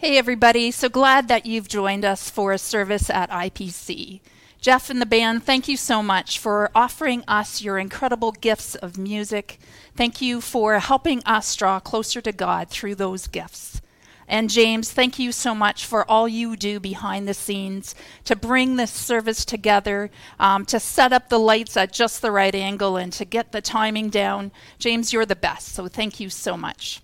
Hey, everybody. So glad that you've joined us for a service at IPC. Jeff and the band, thank you so much for offering us your incredible gifts of music. Thank you for helping us draw closer to God through those gifts. And James, thank you so much for all you do behind the scenes to bring this service together, um, to set up the lights at just the right angle, and to get the timing down. James, you're the best. So thank you so much.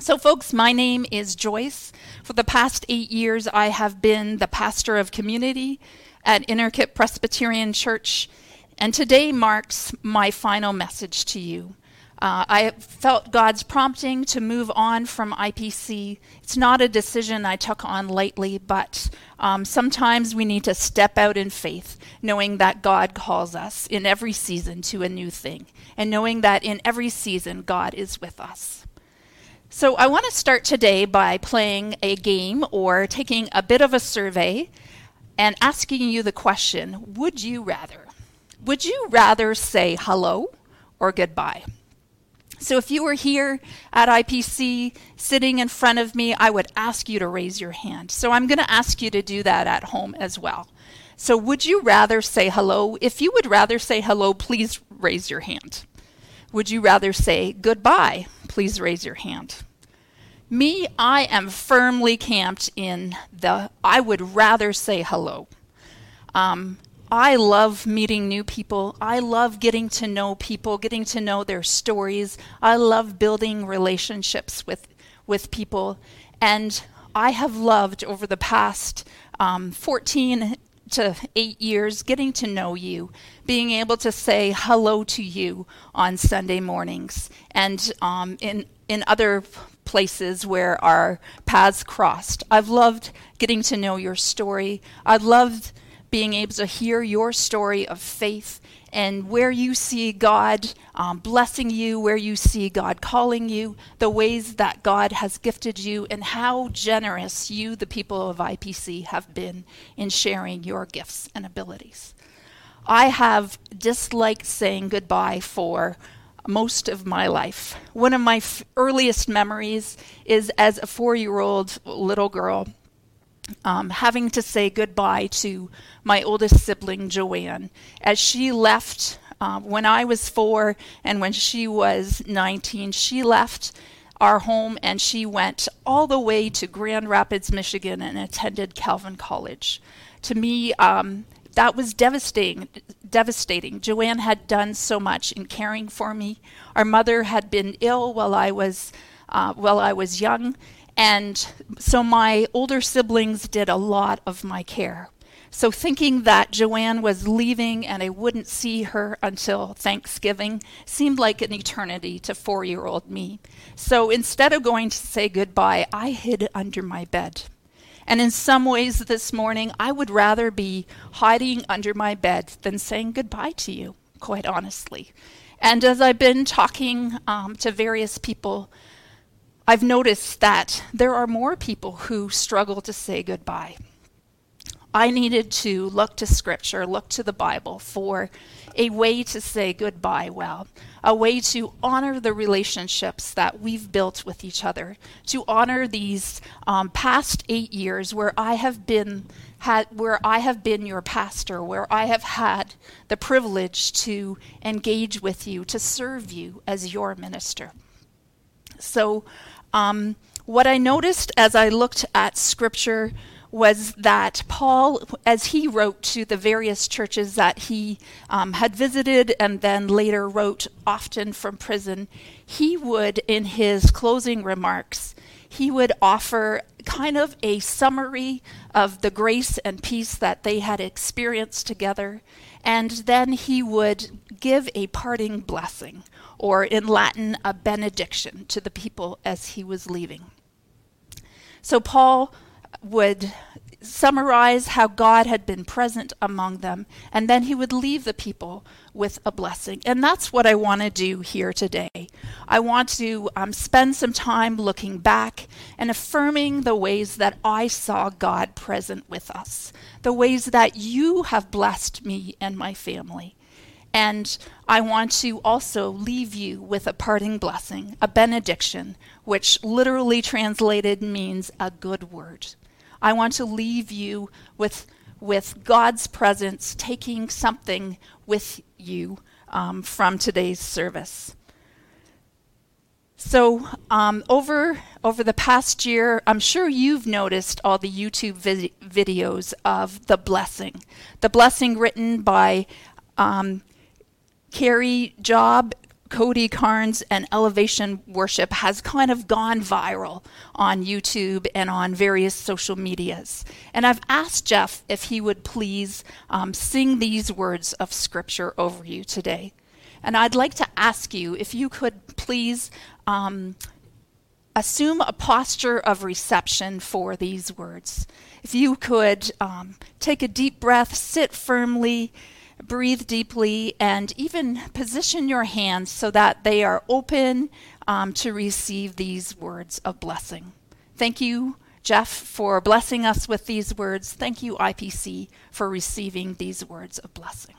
So, folks, my name is Joyce. For the past eight years, I have been the pastor of community at Innerkip Presbyterian Church, and today marks my final message to you. Uh, I felt God's prompting to move on from IPC. It's not a decision I took on lightly, but um, sometimes we need to step out in faith, knowing that God calls us in every season to a new thing, and knowing that in every season God is with us. So, I want to start today by playing a game or taking a bit of a survey and asking you the question Would you rather? Would you rather say hello or goodbye? So, if you were here at IPC sitting in front of me, I would ask you to raise your hand. So, I'm going to ask you to do that at home as well. So, would you rather say hello? If you would rather say hello, please raise your hand. Would you rather say goodbye? Please raise your hand. Me, I am firmly camped in the I would rather say hello. Um, I love meeting new people. I love getting to know people, getting to know their stories. I love building relationships with, with people. And I have loved over the past um, 14 to eight years getting to know you, being able to say hello to you on Sunday mornings, and um, in in other places where our paths crossed. I've loved getting to know your story. I've loved being able to hear your story of faith and where you see God um, blessing you, where you see God calling you, the ways that God has gifted you, and how generous you, the people of IPC, have been in sharing your gifts and abilities. I have disliked saying goodbye for most of my life. One of my f- earliest memories is as a four year old little girl um, having to say goodbye to my oldest sibling, Joanne, as she left uh, when I was four and when she was 19. She left our home and she went all the way to Grand Rapids, Michigan, and attended Calvin College. To me, um, that was devastating. Devastating. Joanne had done so much in caring for me. Our mother had been ill while I was uh, while I was young, and so my older siblings did a lot of my care. So thinking that Joanne was leaving and I wouldn't see her until Thanksgiving seemed like an eternity to four-year-old me. So instead of going to say goodbye, I hid under my bed. And in some ways this morning, I would rather be hiding under my bed than saying goodbye to you, quite honestly. And as I've been talking um, to various people, I've noticed that there are more people who struggle to say goodbye. I needed to look to Scripture, look to the Bible for a way to say goodbye well, a way to honor the relationships that we've built with each other, to honor these um, past eight years where I have been had, where I have been your pastor, where I have had the privilege to engage with you, to serve you as your minister. So, um, what I noticed as I looked at Scripture was that Paul, as he wrote to the various churches that he um, had visited and then later wrote often from prison, he would, in his closing remarks, he would offer kind of a summary of the grace and peace that they had experienced together, and then he would give a parting blessing, or in Latin, a benediction to the people as he was leaving. So, Paul would summarize how God had been present among them, and then he would leave the people with a blessing. And that's what I want to do here today. I want to um, spend some time looking back and affirming the ways that I saw God present with us, the ways that you have blessed me and my family. And I want to also leave you with a parting blessing, a benediction, which literally translated means a good word. I want to leave you with, with God's presence taking something with you um, from today's service. So um, over over the past year, I'm sure you've noticed all the YouTube vid- videos of the blessing, the blessing written by um, Kari Jobe, Cody Carnes, and Elevation Worship has kind of gone viral on YouTube and on various social medias. And I've asked Jeff if he would please um, sing these words of Scripture over you today. And I'd like to ask you if you could please um, assume a posture of reception for these words. If you could um, take a deep breath, sit firmly, breathe deeply, and even position your hands so that they are open um, to receive these words of blessing. Thank you, Jeff, for blessing us with these words. Thank you, IPC, for receiving these words of blessing.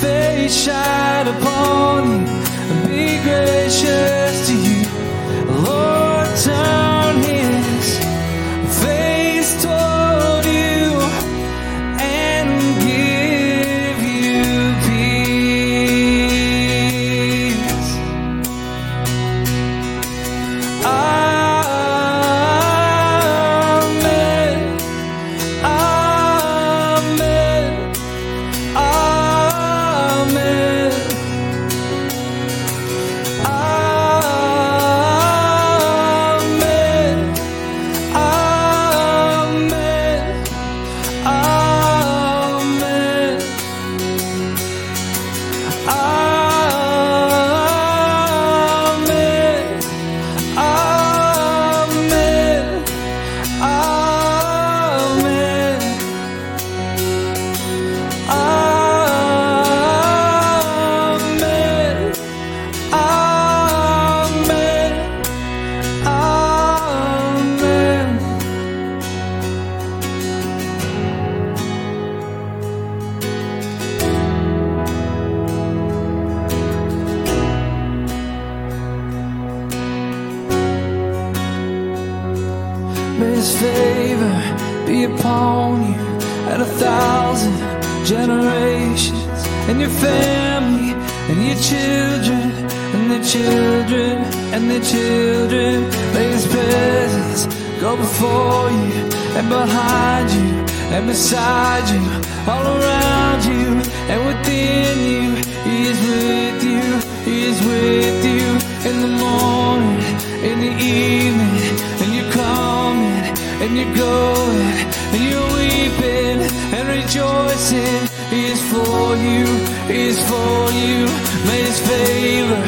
Face shine upon you be gracious upon you and a thousand generations, and your family, and your children, and their children, and their children. May his presence go before you, and behind you, and beside you, all around you, and within you. He is with you, he is with you in the morning, in the evening, and you're coming, and you're going, rejoicing. Is for you, is for you. May his favor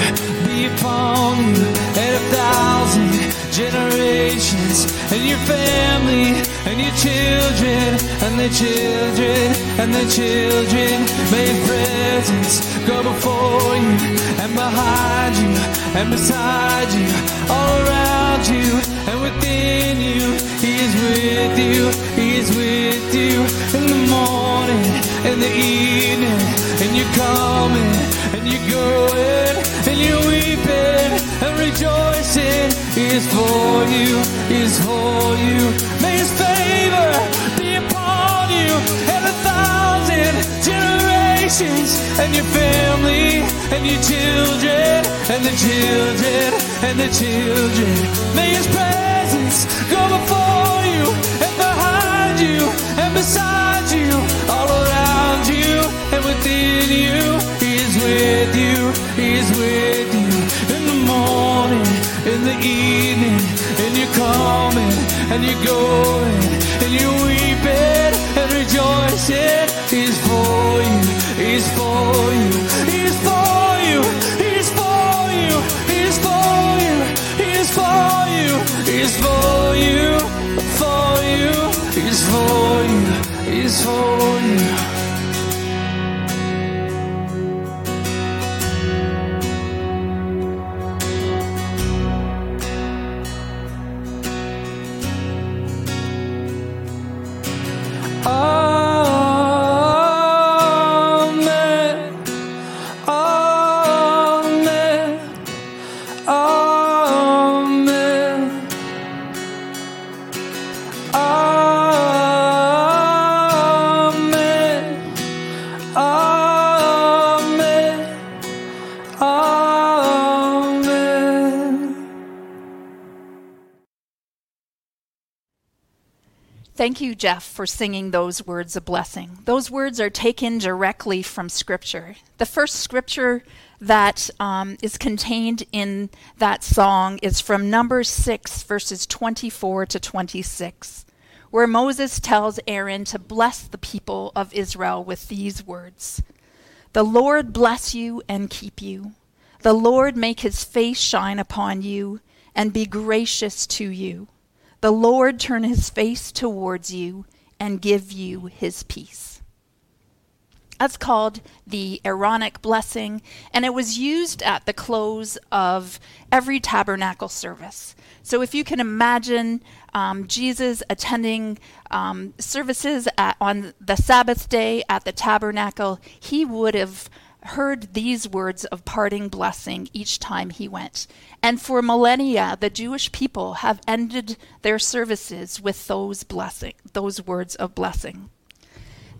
be upon you and a thousand generations, and your family, and your children, and their children, and their children. May his presence go before you and behind you and beside you, all around you and within you. He is with you. He's with you in the morning, in the evening, and you're coming, and you're going, and you're weeping, and rejoicing. is for you, is for you. May His favor be upon you, and a thousand generations, and your family, and your children, and the children, and the children. May His presence go before and you, and beside you, all around you, and within you. He's with you, He's with you in the morning, in the evening, and you're coming, and you're going, and you're weeping and rejoicing. He's for you, He's for you, for you. Thank you, Jeff, for singing those words of blessing. Those words are taken directly from Scripture. The first scripture that um, is contained in that song is from Numbers 6, verses 24 to 26, where Moses tells Aaron to bless the people of Israel with these words The Lord bless you and keep you. The Lord make his face shine upon you and be gracious to you. The Lord turn his face towards you and give you his peace. That's called the Aaronic blessing, and it was used at the close of every tabernacle service. So if you can imagine um, Jesus attending um, services at, on the Sabbath day at the tabernacle, he would have heard these words of parting blessing each time he went. And for millennia, the Jewish people have ended their services with those blessing, those words of blessing.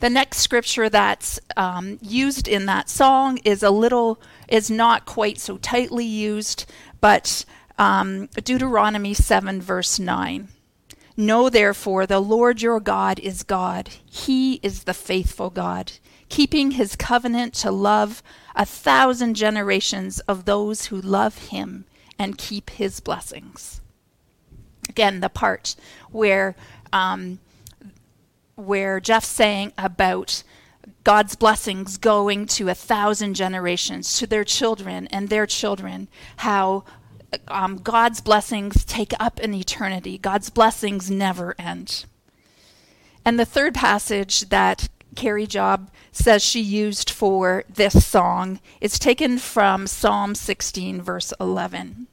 The next scripture that's um, used in that song is a little, is not quite so tightly used, but um, Deuteronomy 7, verse 9. Know therefore the Lord your God is God. He is the faithful God, keeping his covenant to love a thousand generations of those who love him and keep his blessings. Again, the part where um, where Jeff's saying about God's blessings going to a thousand generations, to their children and their children, how um, God's blessings take up an eternity. God's blessings never end. And the third passage that Kari Jobe says she used for this song is taken from Psalm 16, verse 11.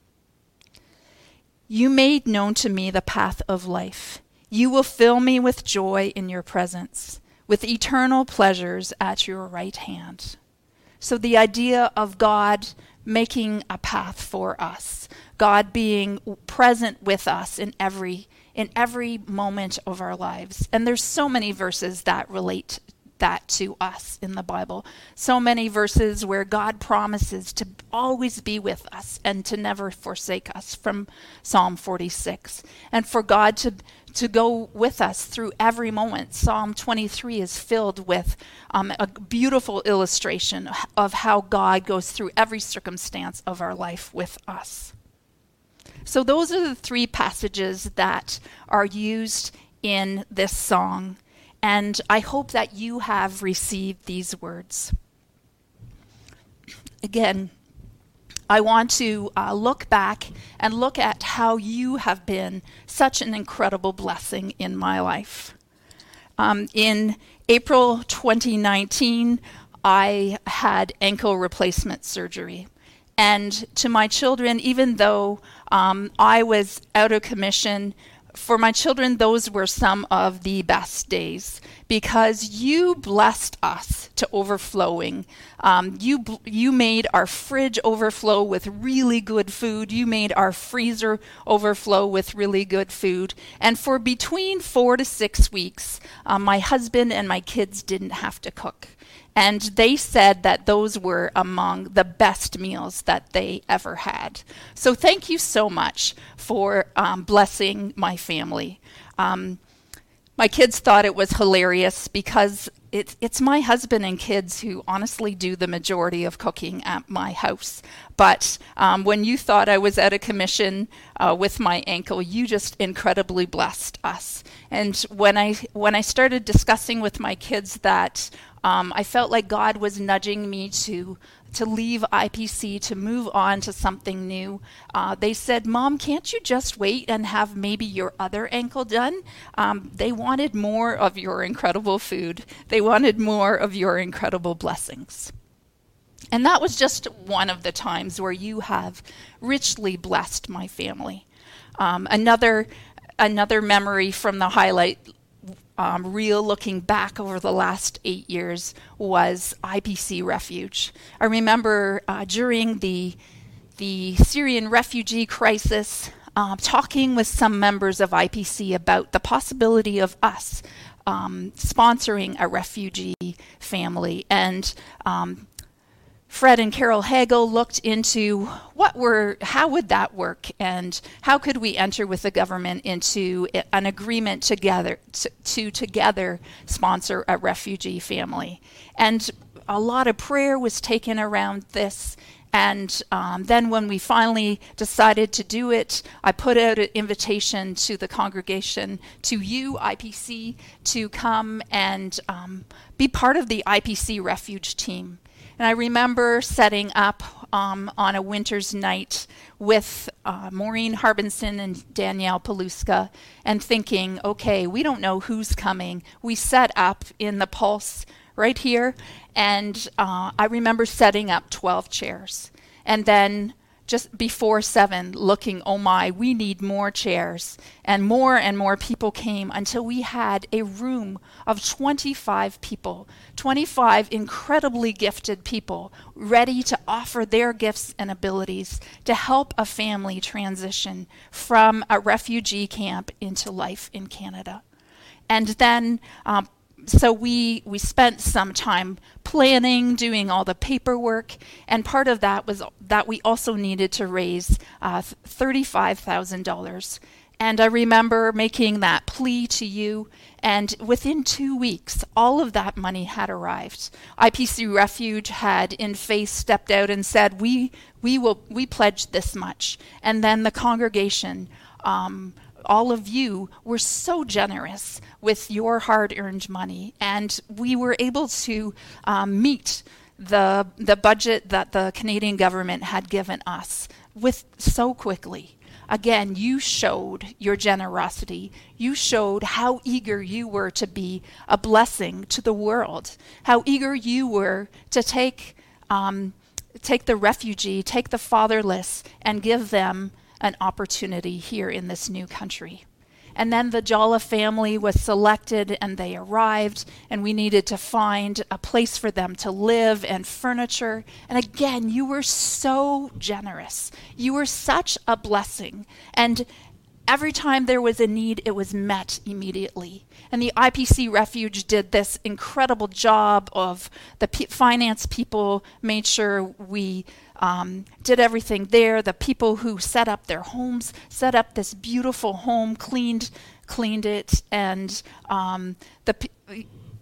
You made known to me the path of life. You will fill me with joy in your presence, with eternal pleasures at your right hand. So, the idea of God making a path for us, God being present with us in every in every moment of our lives. And there's so many verses that relate that to us in the Bible. So many verses where God promises to always be with us and to never forsake us from Psalm 46. And for God to to go with us through every moment. Psalm 23 is filled with um, a beautiful illustration of how God goes through every circumstance of our life with us. So, those are the three passages that are used in this song, and I hope that you have received these words. Again, I want to uh, look back and look at how you have been such an incredible blessing in my life. Um, in April 2019, I had ankle replacement surgery. And to my children, even though um, I was out of commission, for my children, those were some of the best days because you blessed us to overflowing. Um, you you made our fridge overflow with really good food. You made our freezer overflow with really good food. And for between four to six weeks, um, my husband and my kids didn't have to cook. And they said that those were among the best meals that they ever had. So thank you so much for um, blessing my family. Um, my kids thought it was hilarious because it's it's my husband and kids who honestly do the majority of cooking at my house. But um, when you thought I was at a commission uh, with my ankle, you just incredibly blessed us. And when I when I started discussing with my kids that um, I felt like God was nudging me to to leave IPC to move on to something new. Uh, they said, "Mom, can't you just wait and have maybe your other ankle done?" Um, they wanted more of your incredible food. They wanted more of your incredible blessings. And that was just one of the times where you have richly blessed my family. Um, another another memory from the highlight um, reel looking back over the last eight years was IPC Refuge. I remember uh, during the the Syrian refugee crisis, uh, talking with some members of IPC about the possibility of us um, sponsoring a refugee family. And um, Fred and Carol Hagel looked into what were how would that work? And how could we enter with the government into an agreement together to, to together sponsor a refugee family? And a lot of prayer was taken around this. And um, then when we finally decided to do it, I put out an invitation to the congregation, to you, IPC, to come and um, be part of the IPC Refuge team. And I remember setting up um, on a winter's night with uh, Maureen Harbinson and Danielle Paluska and thinking, okay, we don't know who's coming. We set up in the Pulse right here, and uh, I remember setting up 12 chairs. And then just before seven looking, oh my, we need more chairs. And more and more people came until we had a room of 25 people, 25 incredibly gifted people ready to offer their gifts and abilities to help a family transition from a refugee camp into life in Canada. And then um, so we we spent some time planning, doing all the paperwork, and part of that was that we also needed to raise uh, thirty-five thousand dollars. And I remember making that plea to you, and within two weeks, all of that money had arrived. IPC Refuge had, in faith, stepped out and said, "We we will we pledge this much," and then the congregation. Um, all of you were so generous with your hard earned money, and we were able to um, meet the, the budget that the Canadian government had given us with so quickly. Again, you showed your generosity. You showed how eager you were to be a blessing to the world, how eager you were to take, um, take the refugee, take the fatherless, and give them an opportunity here in this new country. And then the Jala family was selected and they arrived, and we needed to find a place for them to live and furniture. And again, you were so generous. You were such a blessing. And every time there was a need, it was met immediately. And the IPC Refuge did this incredible job of the p- finance people made sure we um, did everything there. The people who set up their homes set up this beautiful home, cleaned cleaned it, and um, the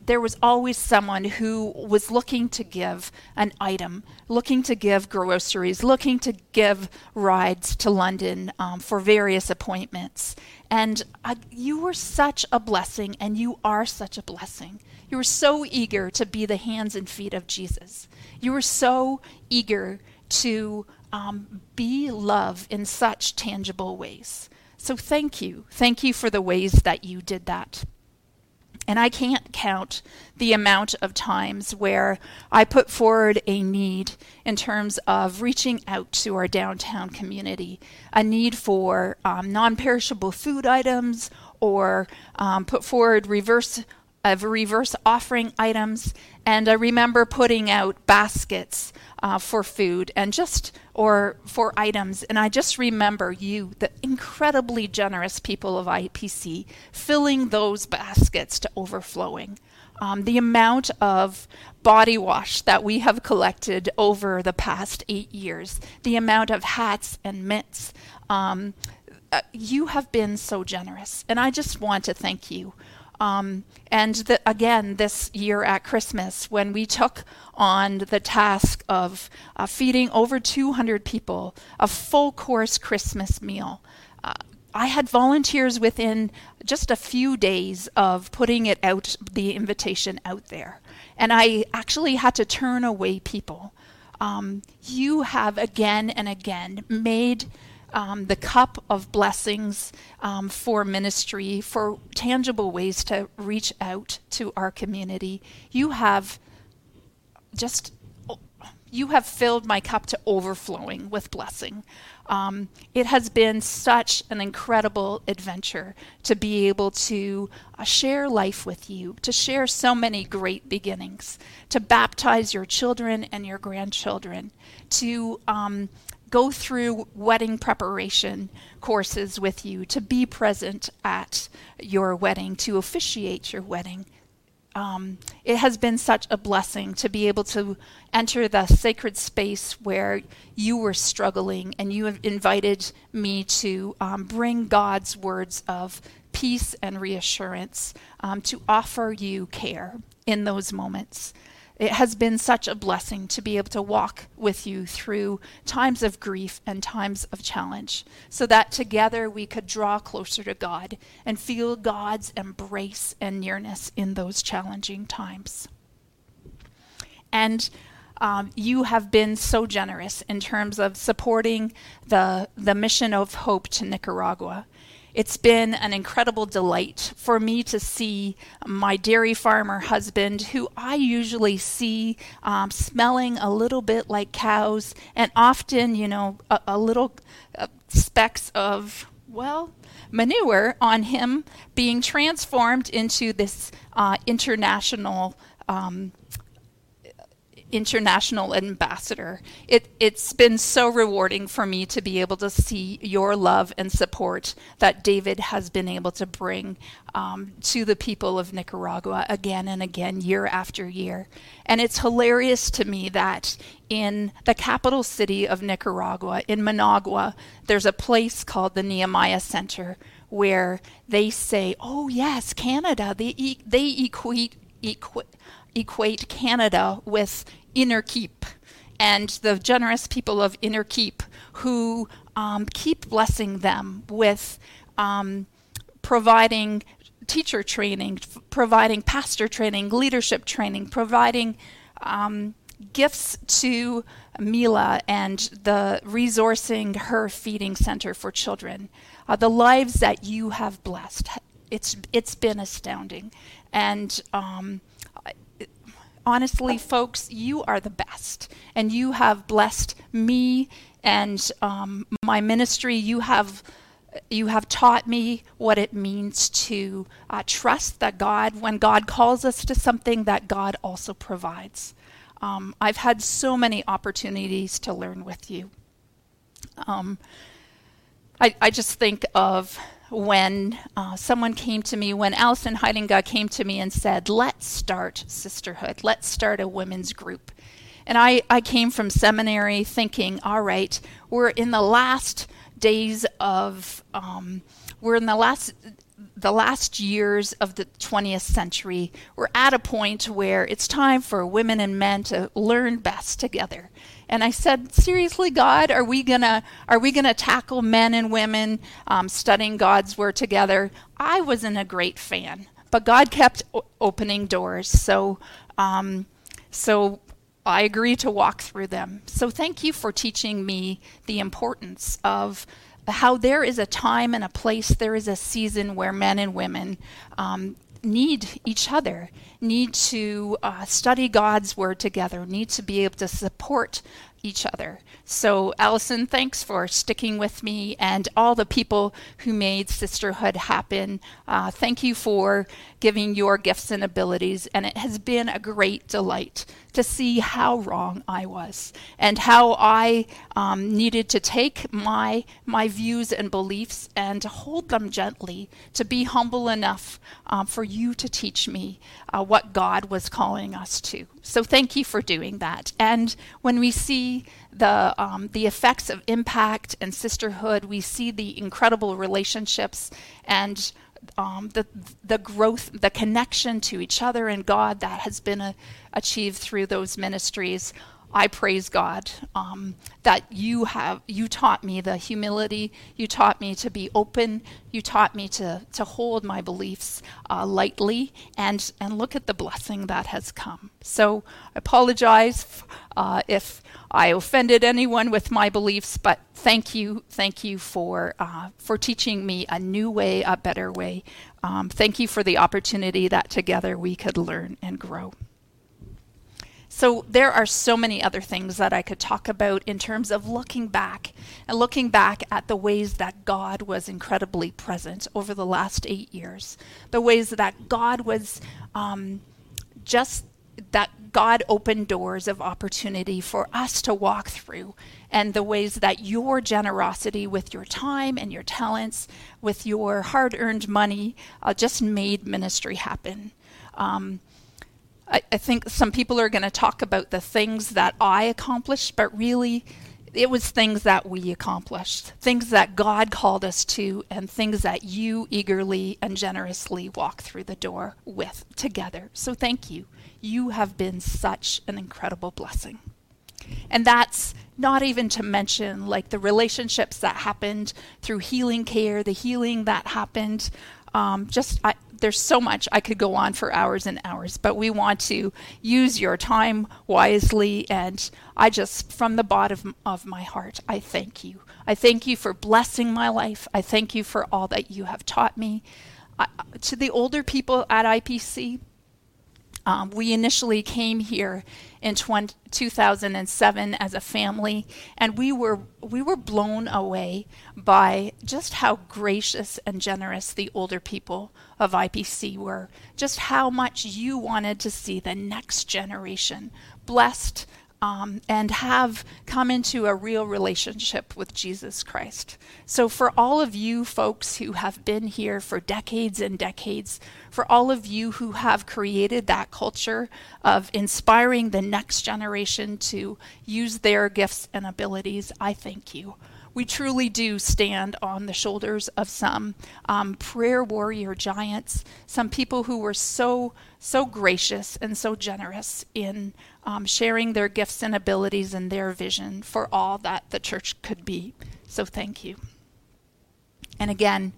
there was always someone who was looking to give an item, looking to give groceries, looking to give rides to London um, for various appointments. And uh, you were such a blessing, and you are such a blessing. You were so eager to be the hands and feet of Jesus. You were so eager to um, be love in such tangible ways. So thank you. Thank you for the ways that you did that. And I can't count the amount of times where I put forward a need in terms of reaching out to our downtown community, a need for um, non perishable food items or um, put forward reverse of reverse offering items. And I remember putting out baskets uh, for food and just or for items. And I just remember you, the incredibly generous people of IPC, filling those baskets to overflowing. Um, the amount of body wash that we have collected over the past eight years, the amount of hats and mitts. Um, uh, you have been so generous, and I just want to thank you. Um, and the, again, this year at Christmas, when we took on the task of uh, feeding over 200 people a full course Christmas meal, uh, I had volunteers within just a few days of putting it out, the invitation out there. And I actually had to turn away people. Um, you have again and again made um, the cup of blessings um, for ministry, for tangible ways to reach out to our community. You have just you have filled my cup to overflowing with blessing. Um, it has been such an incredible adventure to be able to uh, share life with you, to share so many great beginnings, to baptize your children and your grandchildren, to um, go through wedding preparation courses with you, to be present at your wedding, to officiate your wedding. Um, it has been such a blessing to be able to enter the sacred space where you were struggling and you have invited me to um, bring God's words of peace and reassurance um, to offer you care in those moments. It has been such a blessing to be able to walk with you through times of grief and times of challenge, so that together we could draw closer to God and feel God's embrace and nearness in those challenging times. And um, you have been so generous in terms of supporting the, the mission of hope to Nicaragua. It's been an incredible delight for me to see my dairy farmer husband, who I usually see um, smelling a little bit like cows, and often, you know, a, a little uh, specks of, well, manure on him being transformed into this uh, international um, international ambassador. It, it's been so rewarding for me to be able to see your love and support that David has been able to bring um, to the people of Nicaragua again and again, year after year. And it's hilarious to me that in the capital city of Nicaragua, in Managua, there's a place called the Nehemiah Center where they say, oh, yes, Canada, they, e- they equate. equate equate Canada with Innerkip and the generous people of Innerkip who um, keep blessing them with um, providing teacher training, f- providing pastor training, leadership training, providing um, gifts to Mila and the resourcing her feeding center for children. Uh, the lives that you have blessed, it's it's been astounding, and um, honestly, folks, you are the best. And you have blessed me and um, my ministry. You have. You have taught me what it means to uh, trust that God, when God calls us to something, that God also provides. Um, I've had so many opportunities to learn with you. Um, I, I just think of when uh, someone came to me, when Allison Heidinga came to me and said, Let's start sisterhood, let's start a women's group. And I, I came from seminary thinking, all right, we're in the last days of, um, we're in the last the last years of the 20th century, we're at a point where it's time for women and men to learn best together. And I said, seriously, God, are we gonna are we gonna tackle men and women um, studying God's word together? I wasn't a great fan, but God kept o- opening doors. So, um, so I agreed to walk through them. So thank you for teaching me the importance of how there is a time and a place, there is a season where men and women um, need each other, need to uh, study God's word together, need to be able to support each other. So, Allison, thanks for sticking with me and all the people who made sisterhood happen. Uh, thank you for giving your gifts and abilities, and it has been a great delight to see how wrong I was and how I um, needed to take my my views and beliefs and hold them gently, to be humble enough um, for you to teach me uh, what God was calling us to. So thank you for doing that. And when we see the um, the effects of impact and sisterhood, we see the incredible relationships and um, the the growth, the connection to each other and God that has been a, achieved through those ministries. I praise God um, that you have you taught me the humility. You taught me to be open. You taught me to to hold my beliefs uh, lightly and and look at the blessing that has come. So I apologize uh, if I offended anyone with my beliefs, but thank you, thank you for uh, for teaching me a new way, a better way. Um, thank you for the opportunity that together we could learn and grow. So there are so many other things that I could talk about in terms of looking back and looking back at the ways that God was incredibly present over the last eight years, the ways that God was um, just that God opened doors of opportunity for us to walk through, and the ways that your generosity with your time and your talents, with your hard earned money, uh, just made ministry happen. Um, I, I think some people are going to talk about the things that I accomplished, but really, it was things that we accomplished, things that God called us to, and things that you eagerly and generously walk through the door with together. So thank you. You have been such an incredible blessing. And that's not even to mention like the relationships that happened through healing care, the healing that happened. Um, just I, there's so much I could go on for hours and hours, but we want to use your time wisely. And I just, from the bottom of my heart, I thank you. I thank you for blessing my life. I thank you for all that you have taught me. I, to the older people at IPC, um, we initially came here in 20, 2007 as a family, and we were we were blown away by just how gracious and generous the older people of IPC were. Just how much you wanted to see the next generation blessed um, and have come into a real relationship with Jesus Christ. So, for all of you folks who have been here for decades and decades, for all of you who have created that culture of inspiring the next generation to use their gifts and abilities, I thank you we truly do stand on the shoulders of some um, prayer warrior giants, some people who were so, so gracious and so generous in um, sharing their gifts and abilities and their vision for all that the church could be. So thank you. And again,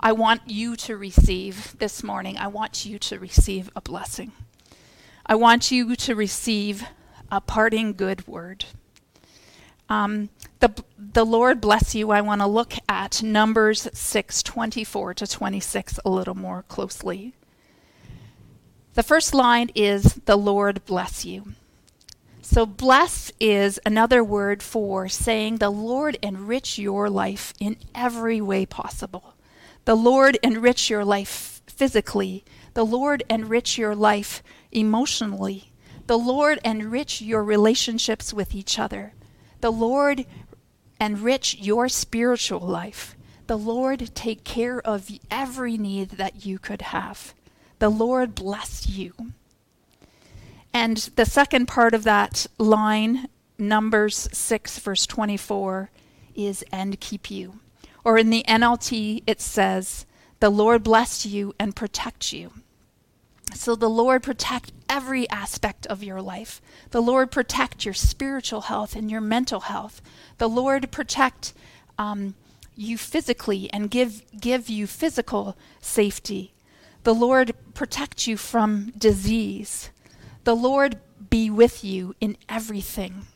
I want you to receive this morning, I want you to receive a blessing. I want you to receive a parting good word. Um, the, the Lord bless you. I want to look at Numbers 6 24 to 26 a little more closely. The first line is, The Lord bless you. So, bless is another word for saying, The Lord enrich your life in every way possible. The Lord enrich your life physically. The Lord enrich your life emotionally. The Lord enrich your relationships with each other. The Lord enrich your spiritual life. The Lord take care of every need that you could have. The Lord bless you. And the second part of that line, Numbers 6, verse 24, is and keep you. Or in the NLT, it says, The Lord bless you and protect you. So the Lord protect every aspect of your life. The Lord protect your spiritual health and your mental health. The Lord protect um, you physically and give give you physical safety. The Lord protect you from disease. The Lord be with you in everything.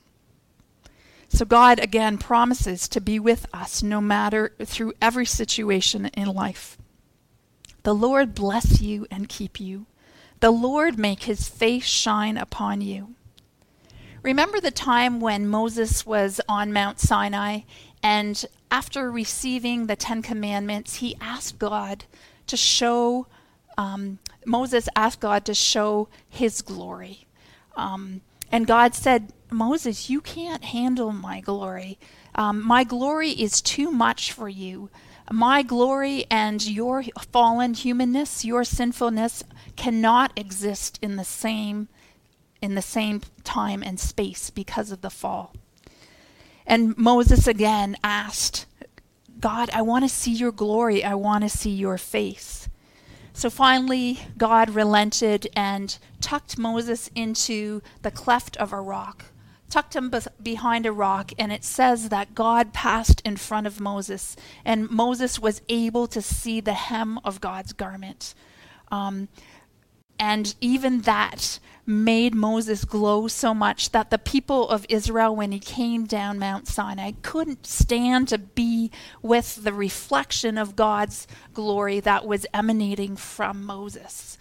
So God again promises to be with us no matter through every situation in life. The Lord bless you and keep you. The Lord make his face shine upon you. Remember the time when Moses was on Mount Sinai and after receiving the Ten Commandments, he asked God to show, um, Moses asked God to show his glory. Um, and God said, Moses, you can't handle my glory. Um, my glory is too much for you. My glory and your fallen humanness, your sinfulness, cannot exist in the same in the same time and space because of the fall. And Moses again asked, God, I want to see your glory. I want to see your face. So finally, God relented and tucked Moses into the cleft of a rock, tucked him be- behind a rock, and it says that God passed in front of Moses, and Moses was able to see the hem of God's garment. Um, and even that made Moses glow so much that the people of Israel, when he came down Mount Sinai, couldn't stand to be with the reflection of God's glory that was emanating from Moses.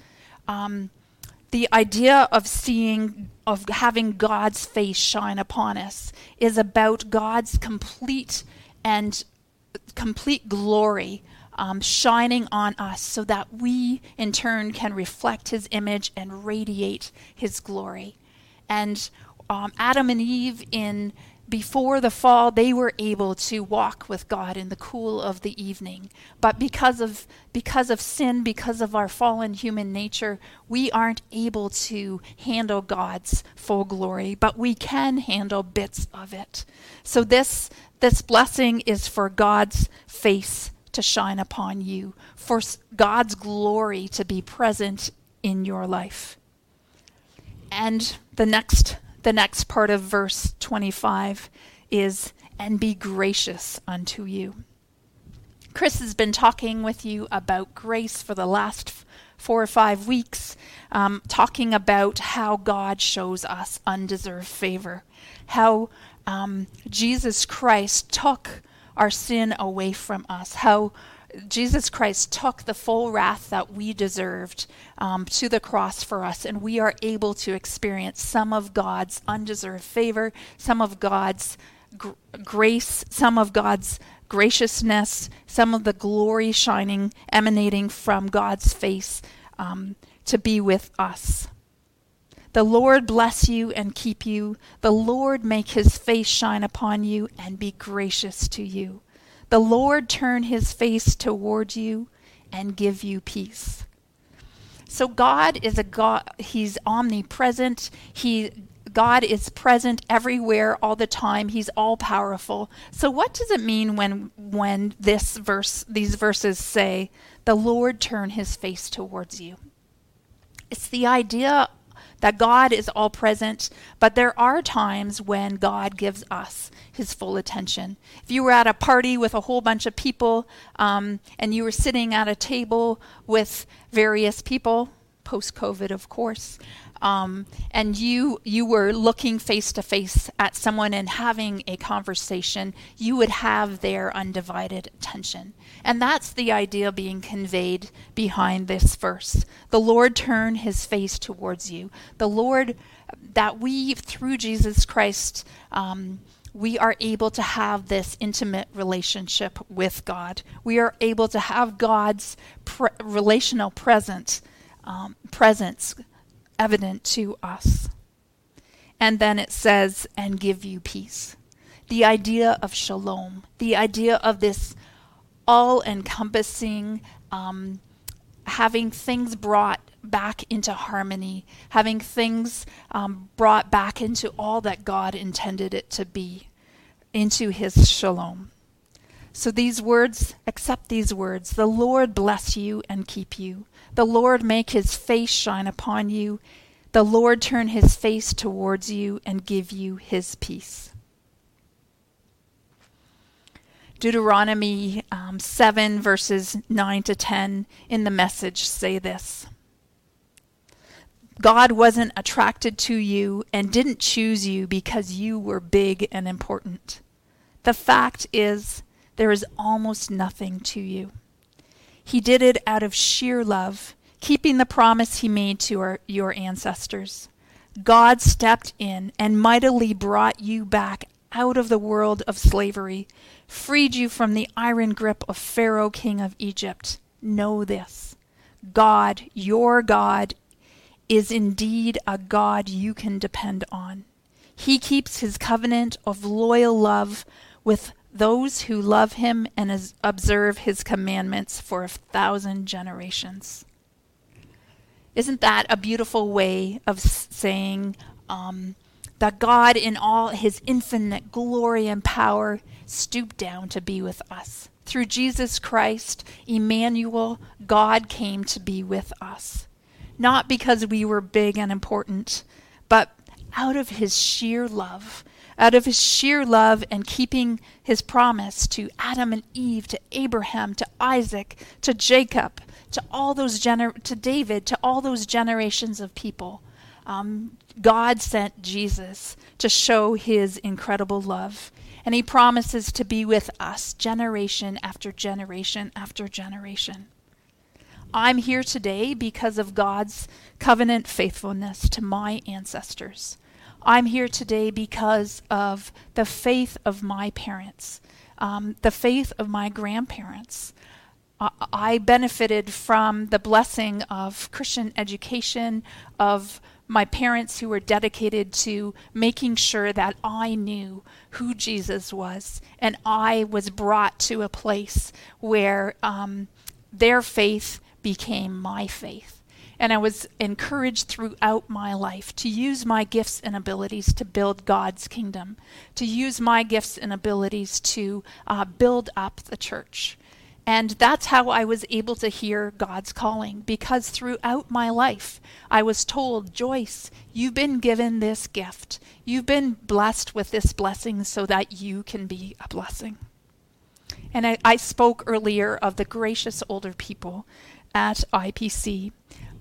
Um, the idea of seeing, of having God's face shine upon us is about God's complete and complete glory um, shining on us so that we in turn can reflect his image and radiate his glory. And um, Adam and Eve in before the fall they were able to walk with God in the cool of the evening but because of because of sin because of our fallen human nature we aren't able to handle God's full glory but we can handle bits of it so this this blessing is for God's face to shine upon you, for God's glory to be present in your life. And the next the next part of verse 25 is and be gracious unto you. Chris has been talking with you about grace for the last four or five weeks, um, talking about how God shows us undeserved favor, how um, Jesus Christ took our sin away from us, how Jesus Christ took the full wrath that we deserved um, to the cross for us, and we are able to experience some of God's undeserved favor, some of God's gr- grace, some of God's graciousness, some of the glory shining, emanating from God's face um, to be with us. The Lord bless you and keep you. The Lord make his face shine upon you and be gracious to you. The Lord turn his face toward you and give you peace. So God is a God, he's omnipresent. He God is present everywhere all the time. He's all powerful. So what does it mean when when this verse these verses say the Lord turn his face towards you? It's the idea that God is all present, but there are times when God gives us his full attention. If you were at a party with a whole bunch of people um, and you were sitting at a table with various people, post COVID, of course, um, and you you were looking face to face at someone and having a conversation, you would have their undivided attention. And that's the idea being conveyed behind this verse. The Lord turn his face towards you. The Lord, that we, through Jesus Christ, um, we are able to have this intimate relationship with God. We are able to have God's pre- relational presence, um, presence evident to us. And then it says, and give you peace. The idea of shalom, the idea of this all encompassing, um, having things brought back into harmony, having things um, brought back into all that God intended it to be, into his shalom. So these words, accept these words. The Lord bless you and keep you. The Lord make his face shine upon you. The Lord turn his face towards you and give you his peace. Deuteronomy um, 7, verses 9 to 10 in the message say this God wasn't attracted to you and didn't choose you because you were big and important. The fact is, there is almost nothing to you. He did it out of sheer love, keeping the promise he made to our, your ancestors. God stepped in and mightily brought you back out of the world of slavery, freed you from the iron grip of Pharaoh, king of Egypt. Know this God, your God, is indeed a God you can depend on. He keeps his covenant of loyal love with those who love him and observe his commandments for a thousand generations. Isn't that a beautiful way of saying um, that God, in all his infinite glory and power, stooped down to be with us? Through Jesus Christ, Emmanuel, God came to be with us. Not because we were big and important, but out of his sheer love, out of his sheer love and keeping his promise to Adam and Eve, to Abraham, to Isaac, to Jacob, to all those gener- to David, to all those generations of people. Um, God sent Jesus to show his incredible love. And he promises to be with us generation after generation after generation. I'm here today because of God's covenant faithfulness to my ancestors. I'm here today because of the faith of my parents, um, the faith of my grandparents, I benefited from the blessing of Christian education, of my parents who were dedicated to making sure that I knew who Jesus was. And I was brought to a place where um, their faith became my faith. And I was encouraged throughout my life to use my gifts and abilities to build God's kingdom, to use my gifts and abilities to uh, build up the church. And that's how I was able to hear God's calling because throughout my life I was told, Joyce, you've been given this gift. You've been blessed with this blessing so that you can be a blessing. And I, I spoke earlier of the gracious older people at IPC,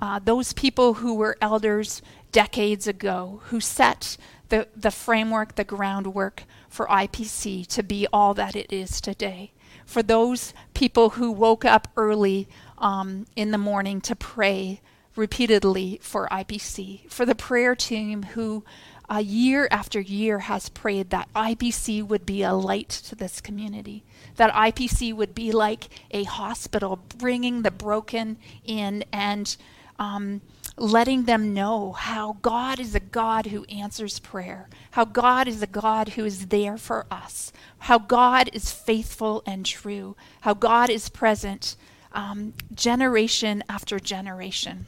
uh, those people who were elders decades ago, who set the, the framework, the groundwork for IPC to be all that it is today for those people who woke up early um, in the morning to pray repeatedly for IPC, for the prayer team who uh, year after year has prayed that IPC would be a light to this community, that IPC would be like a hospital, bringing the broken in and um, letting them know how God is a God who answers prayer, how God is a God who is there for us, how God is faithful and true, how God is present um, generation after generation.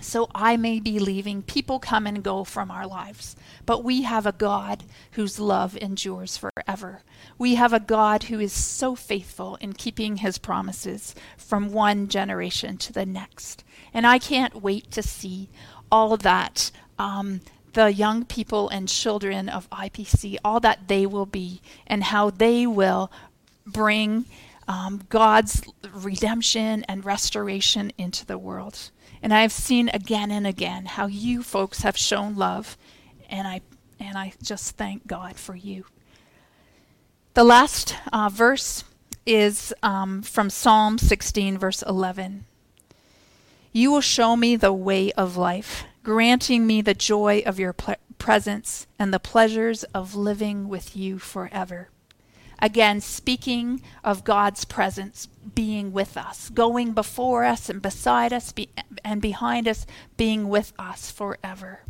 So I may be leaving, people come and go from our lives, but we have a God whose love endures forever. We have a God who is so faithful in keeping his promises from one generation to the next. And I can't wait to see all that um, the young people and children of IPC, all that they will be, and how they will bring um, God's redemption and restoration into the world. And I've seen again and again how you folks have shown love, and I and I just thank God for you. The last uh, verse is um, from Psalm 16, verse 11. You will show me the way of life, granting me the joy of your ple- presence and the pleasures of living with you forever. Again, speaking of God's presence being with us, going before us and beside us be- and behind us, being with us forever.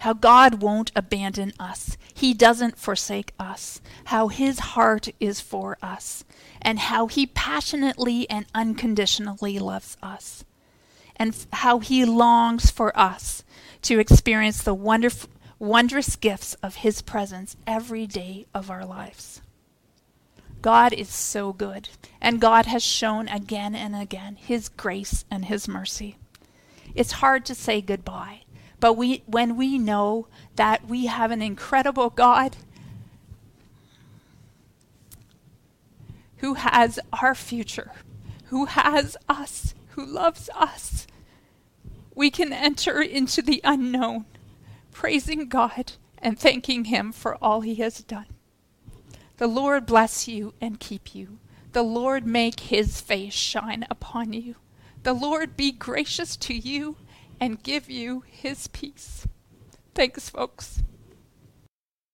How God won't abandon us. He doesn't forsake us. How His heart is for us. And how He passionately and unconditionally loves us. And f- how He longs for us to experience the wonderful wondrous gifts of His presence every day of our lives. God is so good, and God has shown again and again His grace and His mercy. It's hard to say goodbye, but we, when we know that we have an incredible God who has our future, who has us, who loves us, we can enter into the unknown praising God and thanking Him for all He has done. The Lord bless you and keep you. The Lord make his face shine upon you. The Lord be gracious to you and give you his peace. Thanks, folks.